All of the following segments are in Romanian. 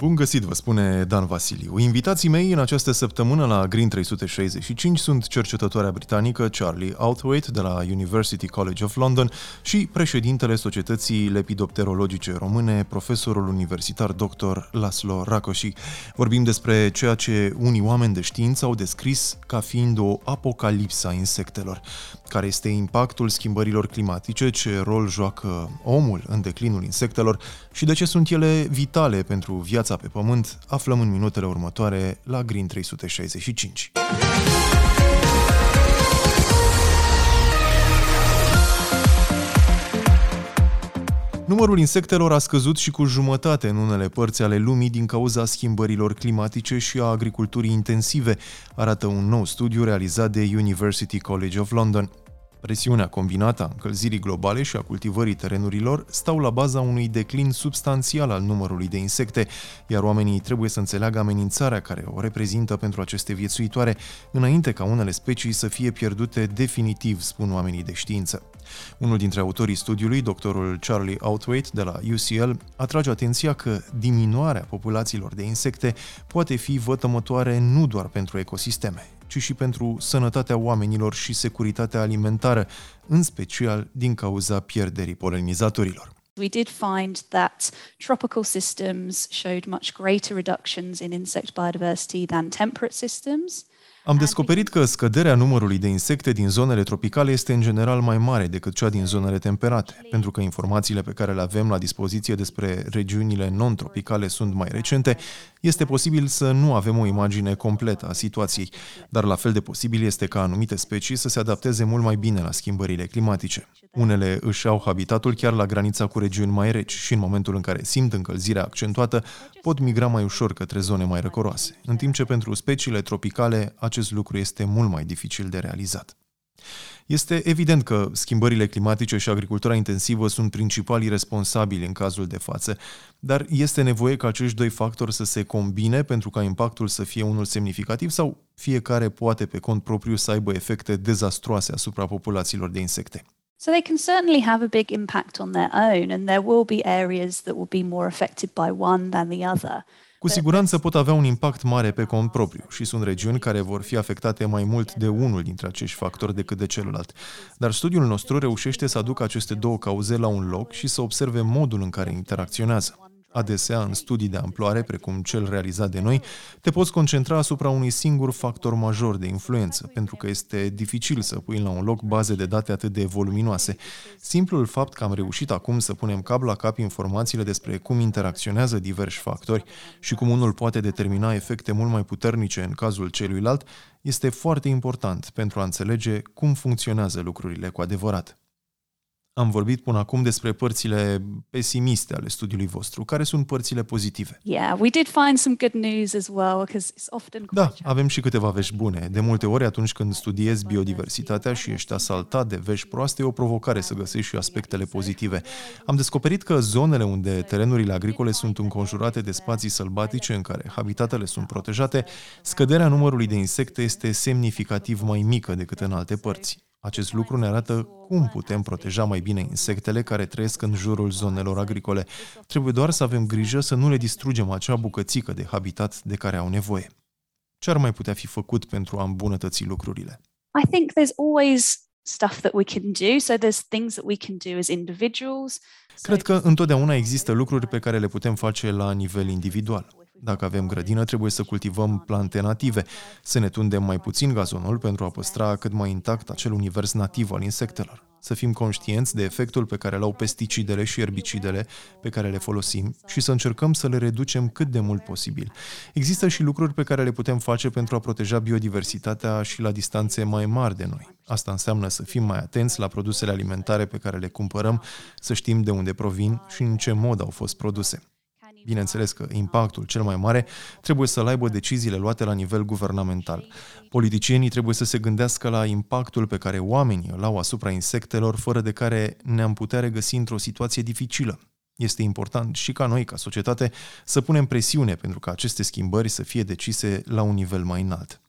Bun găsit, vă spune Dan Vasiliu. Invitații mei în această săptămână la Green 365 sunt cercetătoarea britanică Charlie Outhwaite de la University College of London și președintele Societății Lepidopterologice Române, profesorul universitar dr. Laslo Racoși. Vorbim despre ceea ce unii oameni de știință au descris ca fiind o apocalipsă a insectelor. Care este impactul schimbărilor climatice, ce rol joacă omul în declinul insectelor și de ce sunt ele vitale pentru viața viața pe pământ, aflăm în minutele următoare la Green 365. Numărul insectelor a scăzut și cu jumătate în unele părți ale lumii din cauza schimbărilor climatice și a agriculturii intensive, arată un nou studiu realizat de University College of London. Presiunea combinată a încălzirii globale și a cultivării terenurilor stau la baza unui declin substanțial al numărului de insecte, iar oamenii trebuie să înțeleagă amenințarea care o reprezintă pentru aceste viețuitoare, înainte ca unele specii să fie pierdute definitiv, spun oamenii de știință. Unul dintre autorii studiului, doctorul Charlie Outwaite de la UCL, atrage atenția că diminuarea populațiilor de insecte poate fi vătămătoare nu doar pentru ecosisteme, ci și pentru sănătatea oamenilor și securitatea alimentară, în special din cauza pierderii polenizatorilor. We did find that tropical systems showed much greater reductions in insect biodiversity than temperate systems. Am descoperit că scăderea numărului de insecte din zonele tropicale este în general mai mare decât cea din zonele temperate, pentru că informațiile pe care le avem la dispoziție despre regiunile non-tropicale sunt mai recente, este posibil să nu avem o imagine completă a situației, dar la fel de posibil este ca anumite specii să se adapteze mult mai bine la schimbările climatice. Unele își au habitatul chiar la granița cu regiuni mai reci și în momentul în care simt încălzirea accentuată, pot migra mai ușor către zone mai răcoroase, în timp ce pentru speciile tropicale acest lucru este mult mai dificil de realizat. Este evident că schimbările climatice și agricultura intensivă sunt principalii responsabili în cazul de față, dar este nevoie ca acești doi factori să se combine pentru ca impactul să fie unul semnificativ sau fiecare poate pe cont propriu să aibă efecte dezastroase asupra populațiilor de insecte. So they can certainly have a big impact on their own and there will be areas that will be more affected by one than the other. Cu siguranță pot avea un impact mare pe cont propriu și sunt regiuni care vor fi afectate mai mult de unul dintre acești factori decât de celălalt. Dar studiul nostru reușește să aducă aceste două cauze la un loc și să observe modul în care interacționează. Adesea, în studii de amploare, precum cel realizat de noi, te poți concentra asupra unui singur factor major de influență, pentru că este dificil să pui la un loc baze de date atât de voluminoase. Simplul fapt că am reușit acum să punem cap la cap informațiile despre cum interacționează diversi factori și cum unul poate determina efecte mult mai puternice în cazul celuilalt, este foarte important pentru a înțelege cum funcționează lucrurile cu adevărat. Am vorbit până acum despre părțile pesimiste ale studiului vostru. Care sunt părțile pozitive? Yeah, we did find some good news as well because it's often Da, avem și câteva vești bune. De multe ori atunci când studiezi biodiversitatea și ești asaltat de vești proaste, e o provocare să găsești și aspectele pozitive. Am descoperit că zonele unde terenurile agricole sunt înconjurate de spații sălbatice în care habitatele sunt protejate, scăderea numărului de insecte este semnificativ mai mică decât în alte părți. Acest lucru ne arată cum putem proteja mai bine insectele care trăiesc în jurul zonelor agricole. Trebuie doar să avem grijă să nu le distrugem acea bucățică de habitat de care au nevoie. Ce ar mai putea fi făcut pentru a îmbunătăți lucrurile? I think there's always stuff that we can do. So there's things that we can do as individuals. Cred că întotdeauna există lucruri pe care le putem face la nivel individual. Dacă avem grădină, trebuie să cultivăm plante native, să ne tundem mai puțin gazonul pentru a păstra cât mai intact acel univers nativ al insectelor. Să fim conștienți de efectul pe care îl au pesticidele și erbicidele pe care le folosim și să încercăm să le reducem cât de mult posibil. Există și lucruri pe care le putem face pentru a proteja biodiversitatea și la distanțe mai mari de noi. Asta înseamnă să fim mai atenți la produsele alimentare pe care le cumpărăm, să știm de unde provin și în ce mod au fost produse. Bineînțeles că impactul cel mai mare trebuie să-l aibă deciziile luate la nivel guvernamental. Politicienii trebuie să se gândească la impactul pe care oamenii îl au asupra insectelor, fără de care ne-am putea regăsi într-o situație dificilă. Este important și ca noi, ca societate, să punem presiune pentru ca aceste schimbări să fie decise la un nivel mai înalt.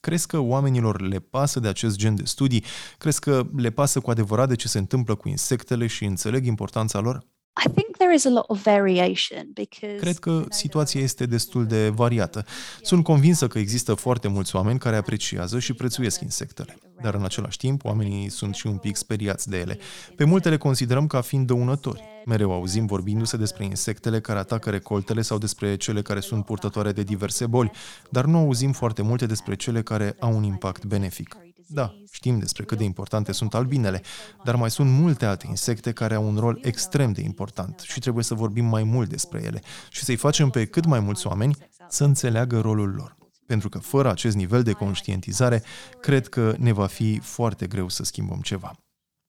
Crezi că oamenilor le pasă de acest gen de studii? Crezi că le pasă cu adevărat de ce se întâmplă cu insectele și înțeleg importanța lor? I think there is a lot of variation because Cred că situația este destul de variată. Sunt convinsă că există foarte mulți oameni care apreciază și prețuiesc insectele, dar în același timp oamenii sunt și un pic speriați de ele. Pe multe le considerăm ca fiind dăunători. Mereu auzim vorbindu-se despre insectele care atacă recoltele sau despre cele care sunt purtătoare de diverse boli, dar nu auzim foarte multe despre cele care au un impact benefic. Da, știm despre cât de importante sunt albinele, dar mai sunt multe alte insecte care au un rol extrem de important și trebuie să vorbim mai mult despre ele și să-i facem pe cât mai mulți oameni să înțeleagă rolul lor. Pentru că fără acest nivel de conștientizare, cred că ne va fi foarte greu să schimbăm ceva.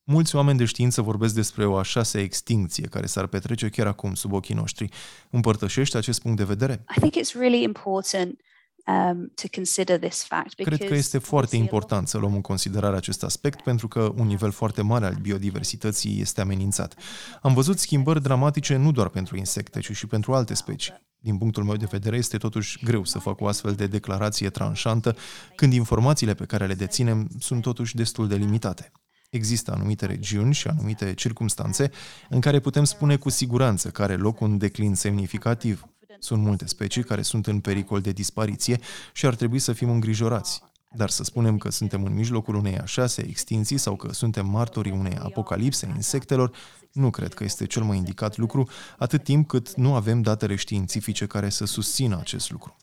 Mulți oameni de știință vorbesc despre o a șasea extincție care s-ar petrece chiar acum sub ochii noștri. Împărtășești acest punct de vedere? I think it's really important um, to consider this fact Cred că este foarte important să luăm în considerare acest aspect pentru că un nivel foarte mare al biodiversității este amenințat. Am văzut schimbări dramatice nu doar pentru insecte, ci și pentru alte specii. Din punctul meu de vedere, este totuși greu să fac o astfel de declarație tranșantă când informațiile pe care le deținem sunt totuși destul de limitate. Există anumite regiuni și anumite circumstanțe în care putem spune cu siguranță că are loc un declin semnificativ. Sunt multe specii care sunt în pericol de dispariție și ar trebui să fim îngrijorați. Dar să spunem că suntem în mijlocul unei a șase extinții sau că suntem martorii unei apocalipse a insectelor, nu cred că este cel mai indicat lucru, atât timp cât nu avem datele științifice care să susțină acest lucru.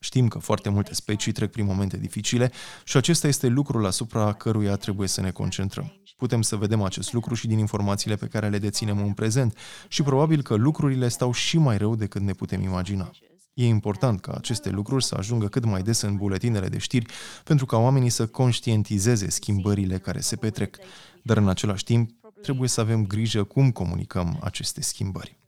Știm că foarte multe specii trec prin momente dificile și acesta este lucrul asupra căruia trebuie să ne concentrăm. Putem să vedem acest lucru și din informațiile pe care le deținem în prezent și probabil că lucrurile stau și mai rău decât ne putem imagina. E important ca aceste lucruri să ajungă cât mai des în buletinele de știri pentru ca oamenii să conștientizeze schimbările care se petrec, dar în același timp trebuie să avem grijă cum comunicăm aceste schimbări.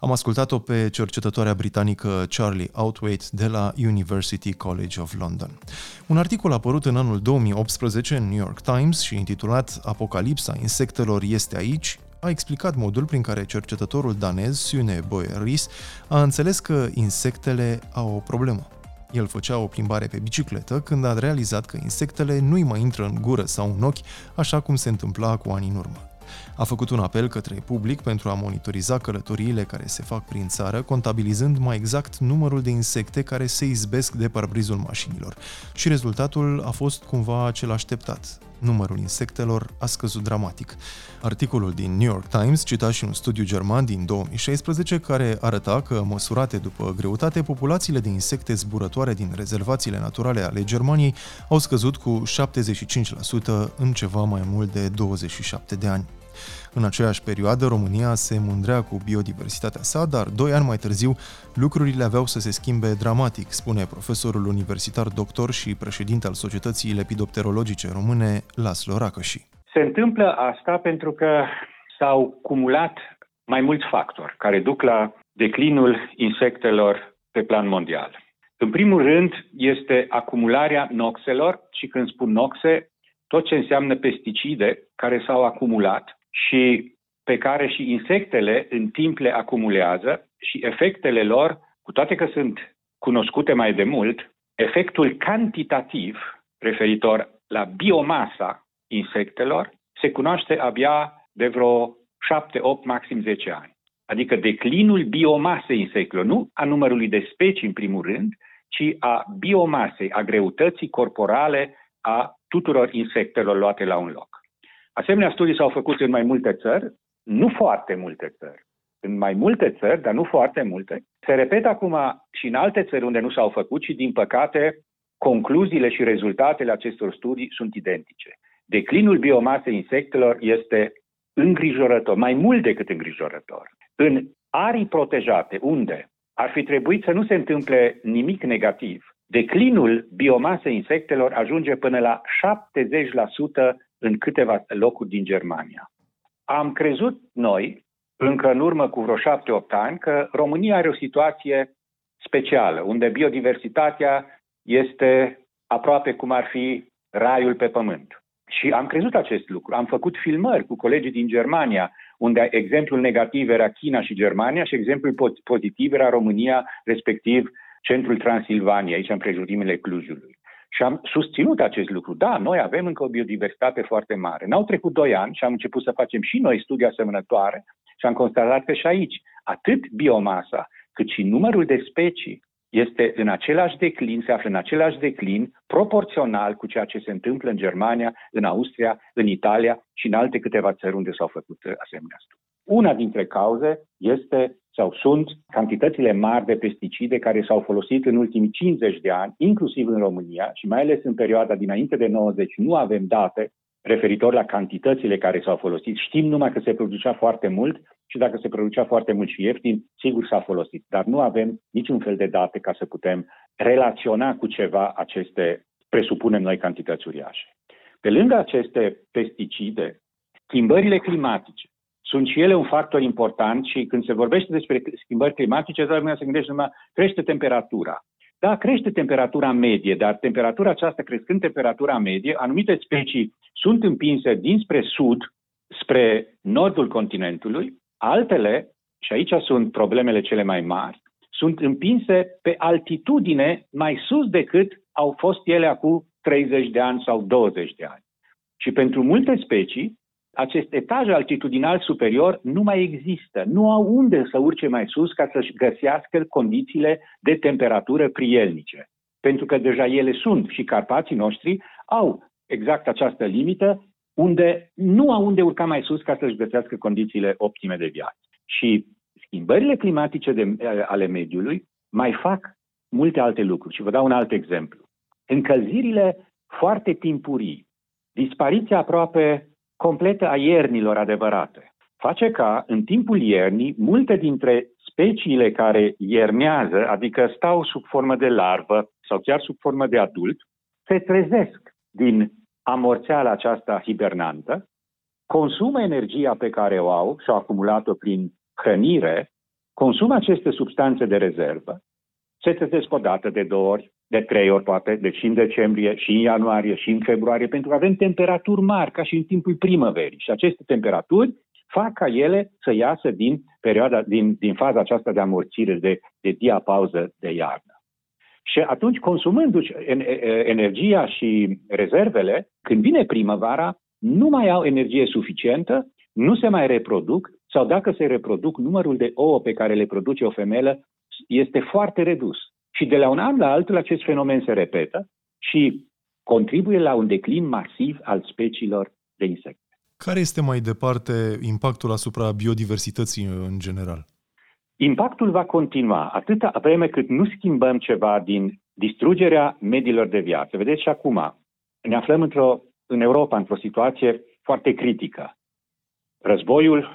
Am ascultat-o pe cercetătoarea britanică Charlie Outwaite de la University College of London. Un articol apărut în anul 2018 în New York Times și intitulat Apocalipsa insectelor este aici, a explicat modul prin care cercetătorul danez Sune Boeris a înțeles că insectele au o problemă. El făcea o plimbare pe bicicletă când a realizat că insectele nu-i mai intră în gură sau în ochi, așa cum se întâmpla cu ani în urmă. A făcut un apel către public pentru a monitoriza călătoriile care se fac prin țară, contabilizând mai exact numărul de insecte care se izbesc de parbrizul mașinilor. Și rezultatul a fost cumva cel așteptat. Numărul insectelor a scăzut dramatic. Articolul din New York Times cita și un studiu german din 2016 care arăta că, măsurate după greutate, populațiile de insecte zburătoare din rezervațiile naturale ale Germaniei au scăzut cu 75% în ceva mai mult de 27 de ani. În aceeași perioadă, România se mândrea cu biodiversitatea sa, dar doi ani mai târziu, lucrurile aveau să se schimbe dramatic, spune profesorul universitar doctor și președinte al Societății Lepidopterologice Române, Laslo Racăși. Se întâmplă asta pentru că s-au cumulat mai mulți factori care duc la declinul insectelor pe plan mondial. În primul rând este acumularea noxelor și când spun noxe, tot ce înseamnă pesticide care s-au acumulat și pe care și insectele în timp le acumulează și efectele lor, cu toate că sunt cunoscute mai de mult, efectul cantitativ referitor la biomasa insectelor se cunoaște abia de vreo 7, 8, maxim 10 ani. Adică declinul biomasei insectelor, nu a numărului de specii în primul rând, ci a biomasei, a greutății corporale a tuturor insectelor luate la un loc. Asemenea studii s-au făcut în mai multe țări, nu foarte multe țări, în mai multe țări, dar nu foarte multe. Se repetă acum și în alte țări unde nu s-au făcut și, din păcate, concluziile și rezultatele acestor studii sunt identice. Declinul biomasei insectelor este îngrijorător, mai mult decât îngrijorător. În arii protejate, unde ar fi trebuit să nu se întâmple nimic negativ, declinul biomasei insectelor ajunge până la 70% în câteva locuri din Germania. Am crezut noi, încă în urmă cu vreo șapte-opt ani, că România are o situație specială, unde biodiversitatea este aproape cum ar fi raiul pe pământ. Și am crezut acest lucru. Am făcut filmări cu colegii din Germania, unde exemplul negativ era China și Germania și exemplul pozitiv era România, respectiv centrul Transilvania, aici în prejurimile Clujului. Și am susținut acest lucru. Da, noi avem încă o biodiversitate foarte mare. N-au trecut doi ani și am început să facem și noi studii asemănătoare și Și am constatat că și aici, atât biomasa, cât și numărul de specii este în același declin, se află în același declin, proporțional cu ceea ce se întâmplă în Germania, în Austria, în Italia și în alte câteva țări unde s-au făcut asemenea studii. Una dintre cauze este sau sunt cantitățile mari de pesticide care s-au folosit în ultimii 50 de ani, inclusiv în România și mai ales în perioada dinainte de 90, nu avem date referitor la cantitățile care s-au folosit. Știm numai că se producea foarte mult și dacă se producea foarte mult și ieftin, sigur s-a folosit. Dar nu avem niciun fel de date ca să putem relaționa cu ceva aceste, presupunem noi, cantități uriașe. Pe lângă aceste pesticide, schimbările climatice sunt și ele un factor important și când se vorbește despre schimbări climatice, toată lumea se gândește numai crește temperatura. Da, crește temperatura medie, dar temperatura aceasta, crescând temperatura medie, anumite specii sunt împinse dinspre sud, spre nordul continentului, altele, și aici sunt problemele cele mai mari, sunt împinse pe altitudine mai sus decât au fost ele acum 30 de ani sau 20 de ani. Și pentru multe specii, acest etaj altitudinal superior nu mai există. Nu au unde să urce mai sus ca să-și găsească condițiile de temperatură prielnice. Pentru că deja ele sunt și Carpații noștri au exact această limită unde nu au unde urca mai sus ca să-și găsească condițiile optime de viață. Și schimbările climatice de, ale mediului mai fac multe alte lucruri. Și vă dau un alt exemplu. Încălzirile foarte timpurii, dispariția aproape completă a iernilor adevărate. Face ca, în timpul iernii, multe dintre speciile care iernează, adică stau sub formă de larvă sau chiar sub formă de adult, se trezesc din amorțeala aceasta hibernantă, consumă energia pe care o au și au acumulat-o prin hrănire, consumă aceste substanțe de rezervă, se trezesc o dată, de două ori, de trei ori poate, deci și în decembrie, și în ianuarie, și în februarie, pentru că avem temperaturi mari, ca și în timpul primăverii. Și aceste temperaturi fac ca ele să iasă din perioada, din, din faza aceasta de amorțire, de, de diapauză de iarnă. Și atunci, consumându-și energia și rezervele, când vine primăvara, nu mai au energie suficientă, nu se mai reproduc sau dacă se reproduc, numărul de ouă pe care le produce o femelă este foarte redus. Și de la un an la altul acest fenomen se repetă și contribuie la un declin masiv al speciilor de insecte. Care este mai departe impactul asupra biodiversității în general? Impactul va continua atâta vreme cât nu schimbăm ceva din distrugerea mediilor de viață. Vedeți și acum, ne aflăm într-o, în Europa într-o situație foarte critică. Războiul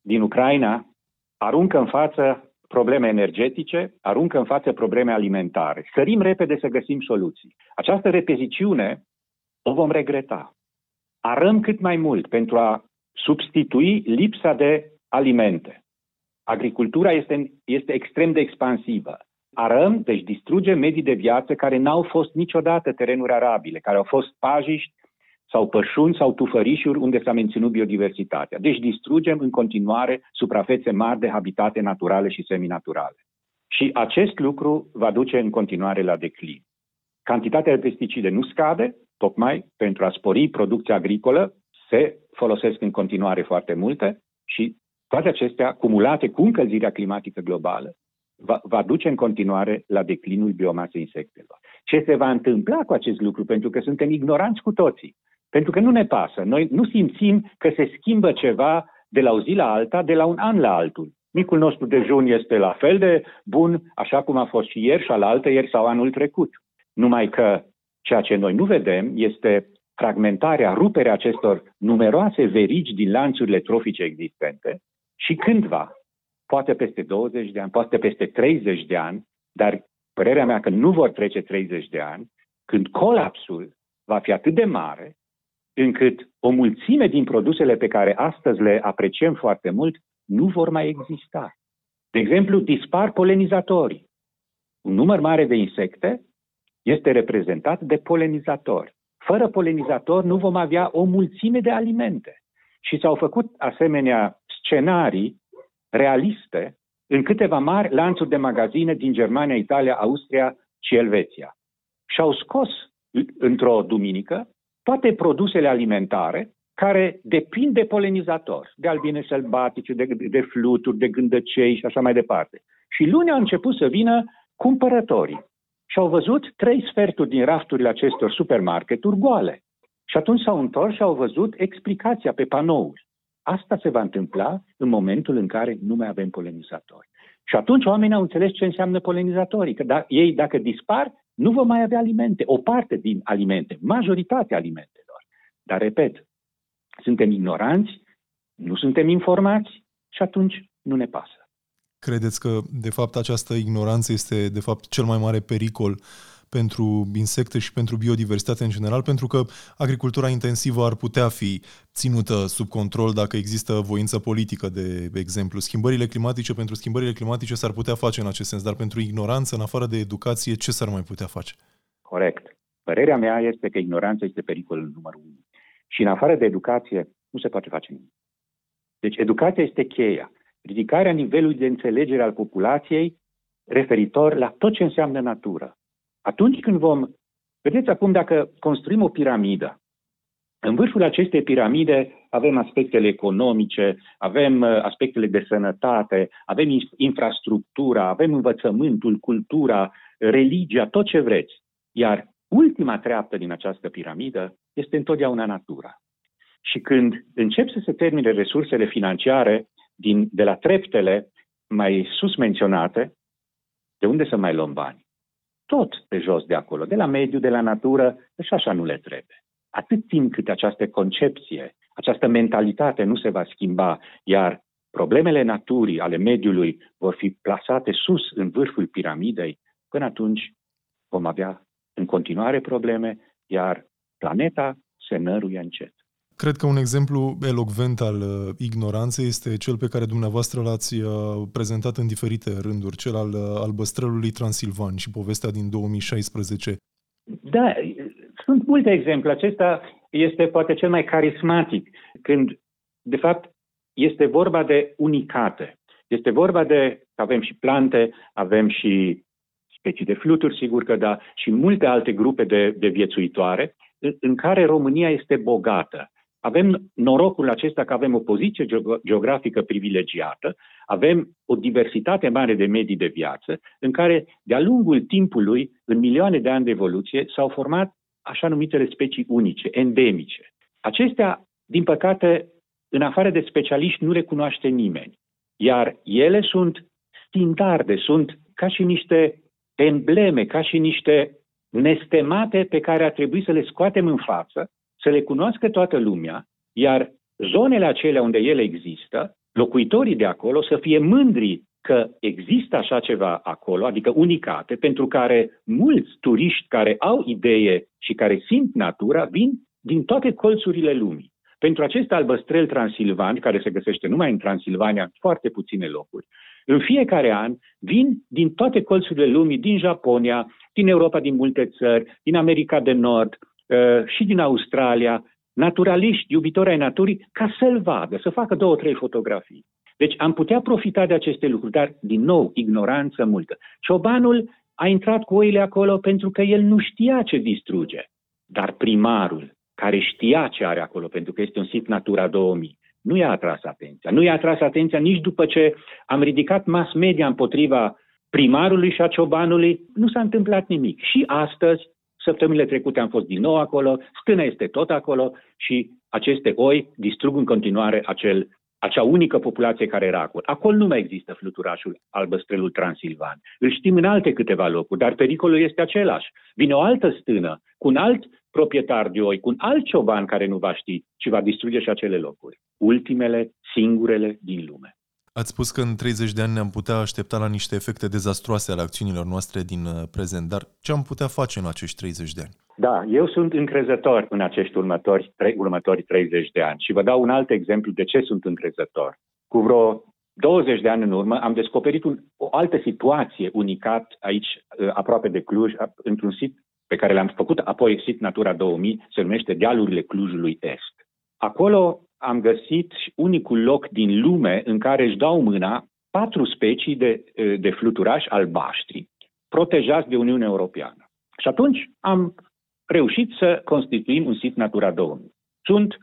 din Ucraina aruncă în față probleme energetice, aruncă în față probleme alimentare. Sărim repede să găsim soluții. Această repeziciune o vom regreta. Arăm cât mai mult pentru a substitui lipsa de alimente. Agricultura este, este extrem de expansivă. Arăm, deci distrugem medii de viață care n-au fost niciodată terenuri arabile, care au fost pajiști sau pășuni sau tufărișuri unde s-a menținut biodiversitatea. Deci distrugem în continuare suprafețe mari de habitate naturale și seminaturale. Și acest lucru va duce în continuare la declin. Cantitatea de pesticide nu scade, tocmai pentru a spori producția agricolă, se folosesc în continuare foarte multe și toate acestea, cumulate cu încălzirea climatică globală, va, va duce în continuare la declinul biomasei insectelor. Ce se va întâmpla cu acest lucru? Pentru că suntem ignoranți cu toții. Pentru că nu ne pasă. Noi nu simțim că se schimbă ceva de la o zi la alta, de la un an la altul. Micul nostru dejun este la fel de bun, așa cum a fost și ieri și alaltă ieri sau anul trecut. Numai că ceea ce noi nu vedem este fragmentarea, ruperea acestor numeroase verigi din lanțurile trofice existente și cândva, poate peste 20 de ani, poate peste 30 de ani, dar părerea mea că nu vor trece 30 de ani, când colapsul va fi atât de mare încât o mulțime din produsele pe care astăzi le apreciem foarte mult nu vor mai exista. De exemplu, dispar polenizatorii. Un număr mare de insecte este reprezentat de polenizatori. Fără polenizatori nu vom avea o mulțime de alimente. Și s-au făcut asemenea scenarii realiste în câteva mari lanțuri de magazine din Germania, Italia, Austria și Elveția. Și au scos într-o duminică toate produsele alimentare care depind de polenizator, de albine sălbatice, de, de fluturi, de gândăcei și așa mai departe. Și luni au început să vină cumpărătorii și au văzut trei sferturi din rafturile acestor supermarketuri goale. Și atunci s-au întors și au văzut explicația pe panouri. Asta se va întâmpla în momentul în care nu mai avem polenizatori. Și atunci oamenii au înțeles ce înseamnă polenizatorii, că da, ei dacă dispar, nu vom mai avea alimente, o parte din alimente, majoritatea alimentelor. Dar, repet, suntem ignoranți, nu suntem informați și atunci nu ne pasă. Credeți că, de fapt, această ignoranță este, de fapt, cel mai mare pericol pentru insecte și pentru biodiversitate în general, pentru că agricultura intensivă ar putea fi ținută sub control dacă există voință politică, de exemplu. Schimbările climatice, pentru schimbările climatice s-ar putea face în acest sens, dar pentru ignoranță, în afară de educație, ce s-ar mai putea face? Corect. Părerea mea este că ignoranța este pericolul numărul unu. Și în afară de educație, nu se poate face nimic. Deci educația este cheia. Ridicarea nivelului de înțelegere al populației referitor la tot ce înseamnă natură. Atunci când vom... Vedeți acum dacă construim o piramidă, în vârful acestei piramide avem aspectele economice, avem uh, aspectele de sănătate, avem infrastructura, avem învățământul, cultura, religia, tot ce vreți. Iar ultima treaptă din această piramidă este întotdeauna natura. Și când încep să se termine resursele financiare din, de la treptele mai sus menționate, de unde să mai luăm bani? Tot pe jos de acolo, de la mediu, de la natură, și așa nu le trebuie. Atât timp cât această concepție, această mentalitate nu se va schimba, iar problemele naturii, ale mediului, vor fi plasate sus, în vârful piramidei, până atunci vom avea în continuare probleme, iar planeta se năruie încet. Cred că un exemplu elocvent al uh, ignoranței este cel pe care dumneavoastră l-ați uh, prezentat în diferite rânduri, cel al, uh, al băstrălului Transilvan și povestea din 2016. Da, sunt multe exemple. Acesta este poate cel mai carismatic, când, de fapt, este vorba de unicate. Este vorba de, avem și plante, avem și specii de fluturi, sigur că da, și multe alte grupe de, de viețuitoare, în care România este bogată. Avem norocul acesta că avem o poziție geografică privilegiată, avem o diversitate mare de medii de viață, în care, de-a lungul timpului, în milioane de ani de evoluție, s-au format așa numitele specii unice, endemice. Acestea, din păcate, în afară de specialiști, nu le cunoaște nimeni. Iar ele sunt standarde, sunt ca și niște embleme, ca și niște nestemate pe care ar trebui să le scoatem în față să le cunoască toată lumea, iar zonele acelea unde ele există, locuitorii de acolo să fie mândri că există așa ceva acolo, adică unicate, pentru care mulți turiști care au idee și care simt natura vin din toate colțurile lumii. Pentru acest albăstrel transilvan, care se găsește numai în Transilvania, în foarte puține locuri, în fiecare an vin din toate colțurile lumii, din Japonia, din Europa, din multe țări, din America de Nord, Uh, și din Australia, naturaliști, iubitori ai naturii, ca să-l vadă, să facă două, trei fotografii. Deci am putea profita de aceste lucruri, dar, din nou, ignoranță multă. Ciobanul a intrat cu oile acolo pentru că el nu știa ce distruge. Dar primarul, care știa ce are acolo, pentru că este un sit Natura 2000, nu i-a atras atenția. Nu i-a atras atenția nici după ce am ridicat mass media împotriva primarului și a ciobanului, nu s-a întâmplat nimic. Și astăzi Săptămânile trecute am fost din nou acolo, stâna este tot acolo și aceste oi distrug în continuare acel, acea unică populație care era acolo. Acolo nu mai există fluturașul albăstrelul transilvan. Îl știm în alte câteva locuri, dar pericolul este același. Vine o altă stână cu un alt proprietar de oi, cu un alt cioban care nu va ști și va distruge și acele locuri. Ultimele, singurele din lume. Ați spus că în 30 de ani ne-am putea aștepta la niște efecte dezastroase ale acțiunilor noastre din uh, prezent, dar ce am putea face în acești 30 de ani? Da, eu sunt încrezător în acești următori, tre- următori 30 de ani și vă dau un alt exemplu de ce sunt încrezător. Cu vreo 20 de ani în urmă am descoperit un, o altă situație unicat aici, uh, aproape de Cluj, într-un sit pe care l-am făcut apoi sit Natura 2000, se numește Dealurile Clujului Est. Acolo am găsit unicul loc din lume în care își dau mâna patru specii de, de fluturași albaștri, protejați de Uniunea Europeană. Și atunci am reușit să constituim un sit Natura 2000. Sunt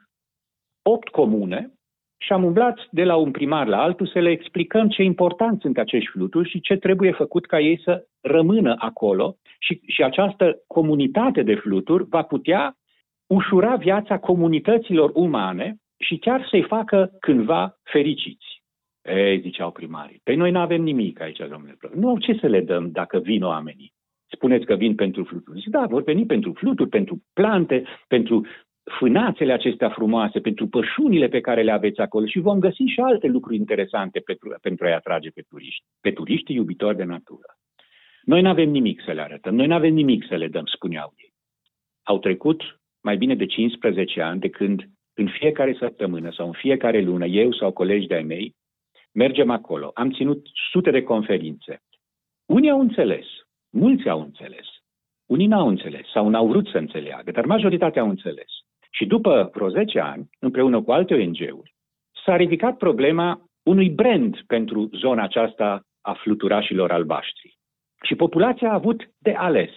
opt comune și am umblat de la un primar la altul să le explicăm ce important sunt acești fluturi și ce trebuie făcut ca ei să rămână acolo și, și această comunitate de fluturi va putea ușura viața comunităților umane și chiar să-i facă cândva fericiți. Ei, ziceau primarii, pe noi nu avem nimic aici, domnule. Nu au ce să le dăm dacă vin oamenii. Spuneți că vin pentru fluturi. Zic, da, vor veni pentru fluturi, pentru plante, pentru fânațele acestea frumoase, pentru pășunile pe care le aveți acolo și vom găsi și alte lucruri interesante pentru, pentru a-i atrage pe turiști, pe turiștii iubitori de natură. Noi nu avem nimic să le arătăm, noi nu avem nimic să le dăm, spuneau ei. Au trecut mai bine de 15 ani de când în fiecare săptămână sau în fiecare lună, eu sau colegi de-ai mei, mergem acolo. Am ținut sute de conferințe. Unii au înțeles, mulți au înțeles, unii n-au înțeles sau n-au vrut să înțeleagă, dar majoritatea au înțeles. Și după vreo 10 ani, împreună cu alte ONG-uri, s-a ridicat problema unui brand pentru zona aceasta a fluturașilor albaștri. Și populația a avut de ales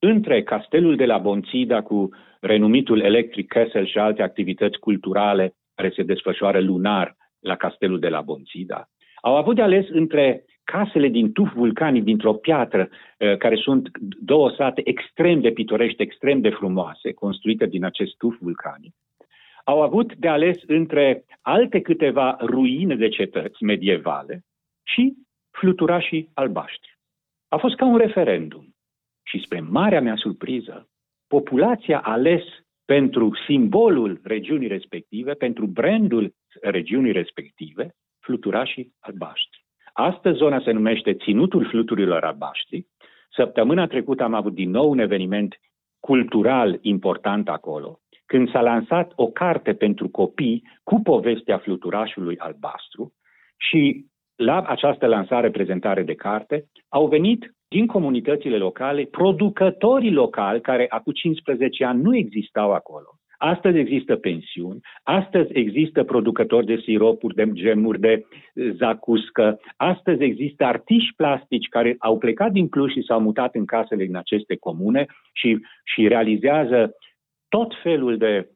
între castelul de la Bonțida cu renumitul Electric Castle și alte activități culturale care se desfășoară lunar la castelul de la Bonțida, au avut de ales între casele din tuf vulcanic, dintr-o piatră, uh, care sunt două sate extrem de pitorești, extrem de frumoase, construite din acest tuf vulcanic. Au avut de ales între alte câteva ruine de cetăți medievale și fluturașii albaștri. A fost ca un referendum. Și spre marea mea surpriză, populația a ales pentru simbolul regiunii respective, pentru brandul regiunii respective, fluturașii albaștri. Astăzi zona se numește Ținutul Fluturilor Albaștri. Săptămâna trecută am avut din nou un eveniment cultural important acolo, când s-a lansat o carte pentru copii cu povestea fluturașului albastru și la această lansare, prezentare de carte, au venit din comunitățile locale producătorii locali care acum 15 ani nu existau acolo. Astăzi există pensiuni, astăzi există producători de siropuri, de gemuri, de eh, zacuscă, astăzi există artiști plastici care au plecat din Cluj și s-au mutat în casele din aceste comune și, și realizează tot felul de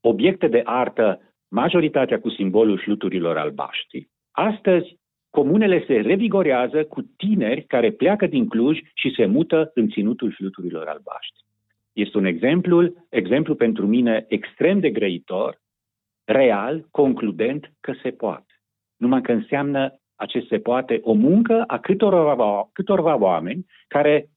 obiecte de artă, majoritatea cu simbolul fluturilor albaștri. Astăzi, comunele se revigorează cu tineri care pleacă din Cluj și se mută în ținutul fluturilor albaștri. Este un exemplu, exemplu pentru mine extrem de grăitor, real, concludent că se poate. Numai că înseamnă acest se poate o muncă a câtorva, câtorva oameni care,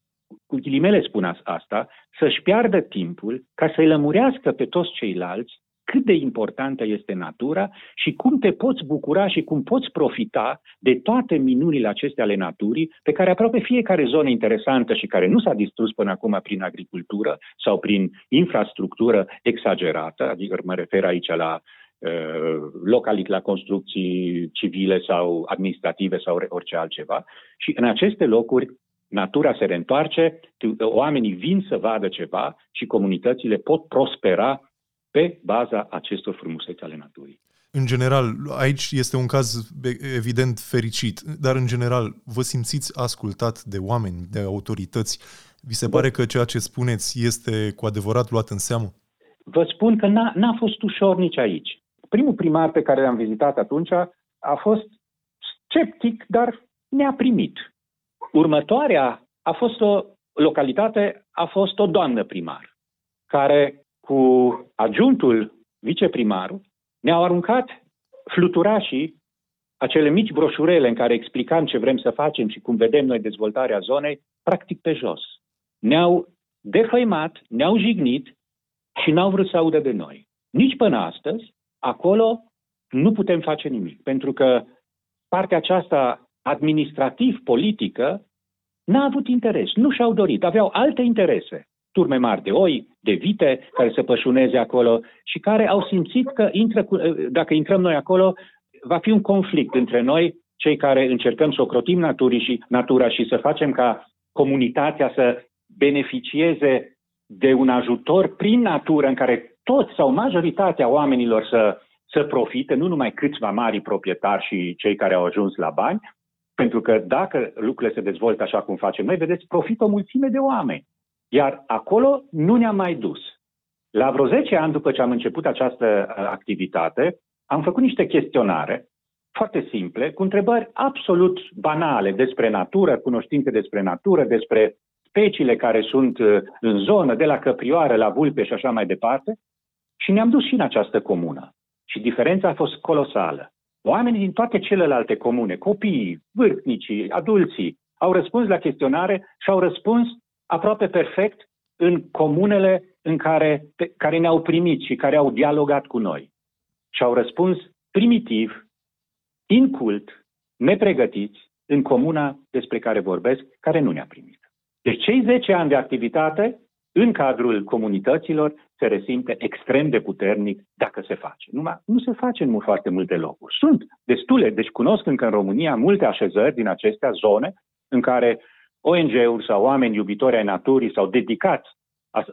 cu ghilimele spun asta, să-și piardă timpul ca să-i lămurească pe toți ceilalți cât de importantă este natura și cum te poți bucura și cum poți profita de toate minunile acestea ale naturii, pe care aproape fiecare zonă interesantă și care nu s-a distrus până acum prin agricultură sau prin infrastructură exagerată, adică mă refer aici la uh, localit la construcții civile sau administrative sau orice altceva. Și în aceste locuri natura se reîntoarce, oamenii vin să vadă ceva și comunitățile pot prospera pe baza acestor frumuseți ale naturii. În general, aici este un caz evident fericit, dar în general vă simțiți ascultat de oameni, de autorități? Vi se pare că ceea ce spuneți este cu adevărat luat în seamă? Vă spun că n-a, n-a fost ușor nici aici. Primul primar pe care l-am vizitat atunci a fost sceptic, dar ne-a primit. Următoarea a fost o localitate, a fost o doamnă primar, care cu adjuntul viceprimarul, ne-au aruncat fluturașii acele mici broșurele în care explicam ce vrem să facem și cum vedem noi dezvoltarea zonei, practic pe jos. Ne-au defăimat, ne-au jignit și n-au vrut să audă de noi. Nici până astăzi, acolo nu putem face nimic, pentru că partea aceasta administrativ-politică n-a avut interes, nu și-au dorit, aveau alte interese turme mari de oi, de vite care se pășuneze acolo și care au simțit că intră cu, dacă intrăm noi acolo, va fi un conflict între noi, cei care încercăm să ocrotim naturii și, natura și să facem ca comunitatea să beneficieze de un ajutor prin natură în care toți sau majoritatea oamenilor să, să profite, nu numai câțiva mari proprietari și cei care au ajuns la bani, pentru că dacă lucrurile se dezvoltă așa cum facem noi, vedeți, profită o mulțime de oameni. Iar acolo nu ne-am mai dus. La vreo 10 ani după ce am început această uh, activitate, am făcut niște chestionare foarte simple, cu întrebări absolut banale despre natură, cunoștințe despre natură, despre speciile care sunt uh, în zonă, de la căprioară la vulpe și așa mai departe, și ne-am dus și în această comună. Și diferența a fost colosală. Oamenii din toate celelalte comune, copiii, vârstnicii, adulții, au răspuns la chestionare și au răspuns aproape perfect în comunele în care, pe, care ne-au primit și care au dialogat cu noi. Și au răspuns primitiv, incult, nepregătiți, în comuna despre care vorbesc, care nu ne-a primit. Deci cei 10 ani de activitate în cadrul comunităților se resimte extrem de puternic dacă se face. Numai nu se face în foarte multe locuri. Sunt destule, deci cunosc încă în România multe așezări din acestea zone în care ONG-uri sau oameni iubitori ai naturii s-au dedicat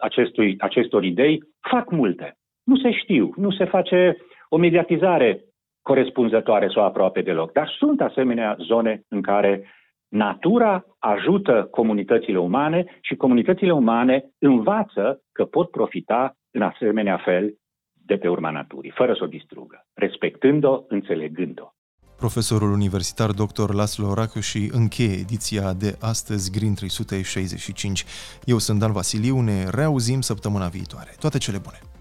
acestui, acestor idei, fac multe. Nu se știu, nu se face o mediatizare corespunzătoare sau aproape deloc. Dar sunt asemenea zone în care natura ajută comunitățile umane și comunitățile umane învață că pot profita în asemenea fel de pe urma naturii, fără să o distrugă, respectând-o, înțelegând-o. Profesorul universitar dr. Laslo și încheie ediția de astăzi Green 365. Eu sunt Dan Vasiliu, ne reauzim săptămâna viitoare. Toate cele bune!